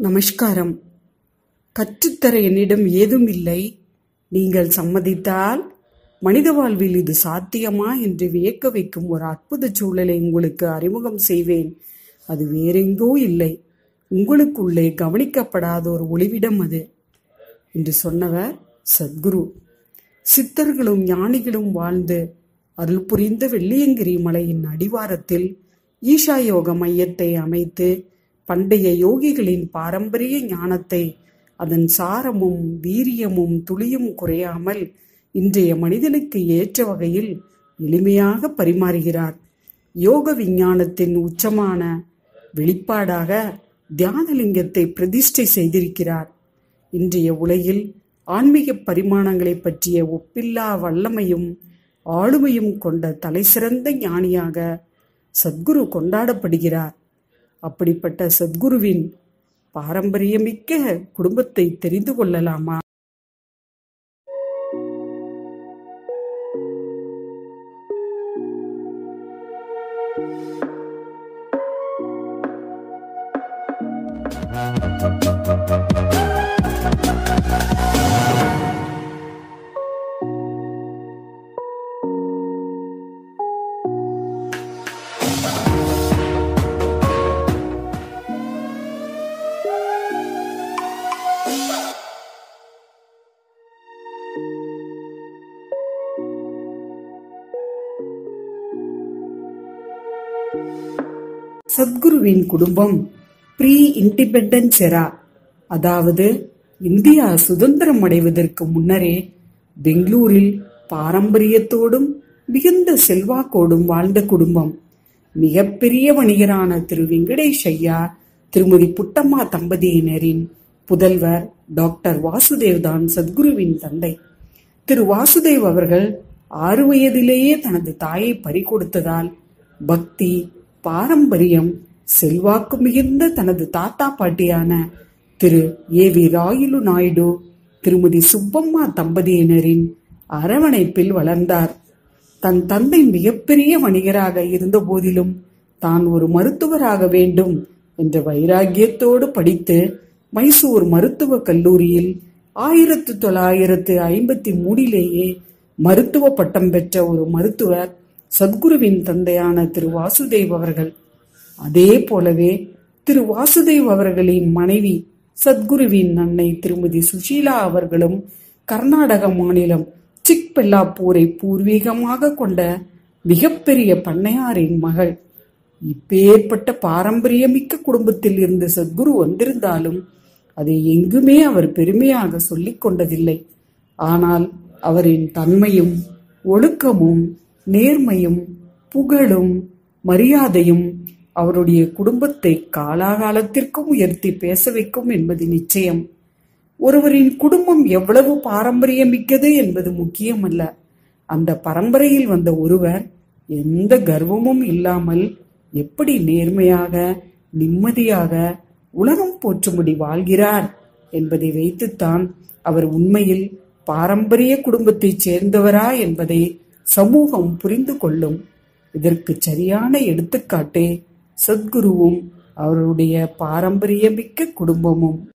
நமஸ்காரம். கற்றுத்தர என்னிடம் ஏதும் இல்லை. நீங்கள் சம்மதித்தால் மனித வாழ்வில் இது சாத்தியமா என்று வியக்க வைக்கும் ஒரு அற்புத சூழலை உங்களுக்கு அறிமுகம் செய்வேன். அது வேறெங்கோ இல்லை. உங்களுக்குள்ளே கவனிக்கப்படாத ஒரு ஒளிவிடம் அது என்று சொன்னவர் சத்குரு. சித்தர்களும் ஞானிகளும் வாழ்ந்து அருள் புரிந்த வெள்ளியங்கிரி மலையின் அடிவாரத்தில் ஈஷா யோக மையத்தை அமைத்து பண்டைய யோகிகளின் பாரம்பரிய ஞானத்தை அதன் சாரமும் வீரியமும் துளியும் குறையாமல் இன்றைய மனிதனுக்கு ஏற்ற வகையில் எளிமையாக பரிமாறுகிறார். யோக விஞ்ஞானத்தின் உச்சமான வெளிப்பாடாக தியானலிங்கத்தை பிரதிஷ்டை செய்திருக்கிறார். இன்றைய உலகில் ஆன்மீக பரிமாணங்களை பற்றிய ஒப்பில்லா வல்லமையும் ஆளுமையும் கொண்ட தலைசிறந்த ஞானியாக சத்குரு கொண்டாடப்படுகிறார். அப்படிப்பட்ட சத்குருவின் பாரம்பரியமிக்க குடும்பத்தை தெரிந்து கொள்ளலாமா? சத்குருவின் குடும்பம் ப்ரீ இண்டிபெண்டன்ஸ் எரா அதாவது இந்தியா சுதந்திரம் அடைவதற்கு முன்னரே பெங்களூரில் பாரம்பரியத்தோடும் மிகுந்த செல்வாக்கோடும் வாழ்ந்த குடும்பம். மிகப்பெரிய வணிகரான திரு வெங்கடேஷ் ஐயா திருமதி புட்டம்மா தம்பதியினரின் புதல்வர் டாக்டர் வாசுதேவ் தான் சத்குருவின் தந்தை. திரு வாசுதேவ் அவர்கள் ஆறு வயதிலேயே தனது தாயை பறிகொடுத்ததால் பக்தி பாரம்பரியம் செல்வாக்கு மிகுந்த தனது தாத்தா பாட்டியான திரு ஏ வி ராயுலு நாயுடு திருமதி சுப்பம்மா தம்பதியினரின் அரவணைப்பில் வளர்ந்தார். தன் தந்தை மிகப்பெரிய வணிகராக இருந்த போதிலும் தான் ஒரு மருத்துவராக வேண்டும் என்ற வைராகியத்தோடு படித்து மைசூர் மருத்துவக் கல்லூரியில் ஆயிரத்து தொள்ளாயிரத்து ஐம்பத்தி மூணிலேயே மருத்துவ பட்டம் பெற்ற ஒரு மருத்துவர் சத்குருவின் தந்தையான திரு வாசுதேவ் அவர்கள். அதே போலவே திரு வாசுதேவ் அவர்களின் மனைவி சத்குருவின் அன்னை திருமதி சுஷீலா அவர்களும் கர்நாடக மாநிலம் சிக்பெல்லாப்பூரை பூர்வீகமாக கொண்ட மிகப்பெரிய பண்ணையாரின் மகள். இப்பேற்பட்ட பாரம்பரியமிக்க குடும்பத்தில் இருந்து சத்குரு வந்திருந்தாலும் அதை எங்குமே அவர் பெருமையாக சொல்லிக் கொண்டதில்லை. ஆனால் அவரின் தன்மையும் ஒழுக்கமும் நேர்மையும் புகழும் மரியாதையும் அவருடைய குடும்பத்தை காலாகாலத்திற்கும் உயர்த்தி பேச வைக்கும் என்பது நிச்சயம். ஒருவரின் குடும்பம் எவ்வளவு பாரம்பரியமிக்கது என்பது முக்கியமல்ல. அந்த பரம்பரையில் வந்த ஒருவர் எந்த கர்வமும் இல்லாமல் எப்படி நேர்மையாக நிம்மதியாக உலகம் போற்றும்படி வாழ்கிறார் என்பதை வைத்துத்தான் அவர் உண்மையில் பாரம்பரிய குடும்பத்தைச் சேர்ந்தவரா என்பதை சமூகம் புரிந்து கொள்ளும். இதற்கு சரியான எடுத்துக்காட்டே சத்குருவும் அவருடைய பாரம்பரியமிக்க குடும்பமும்.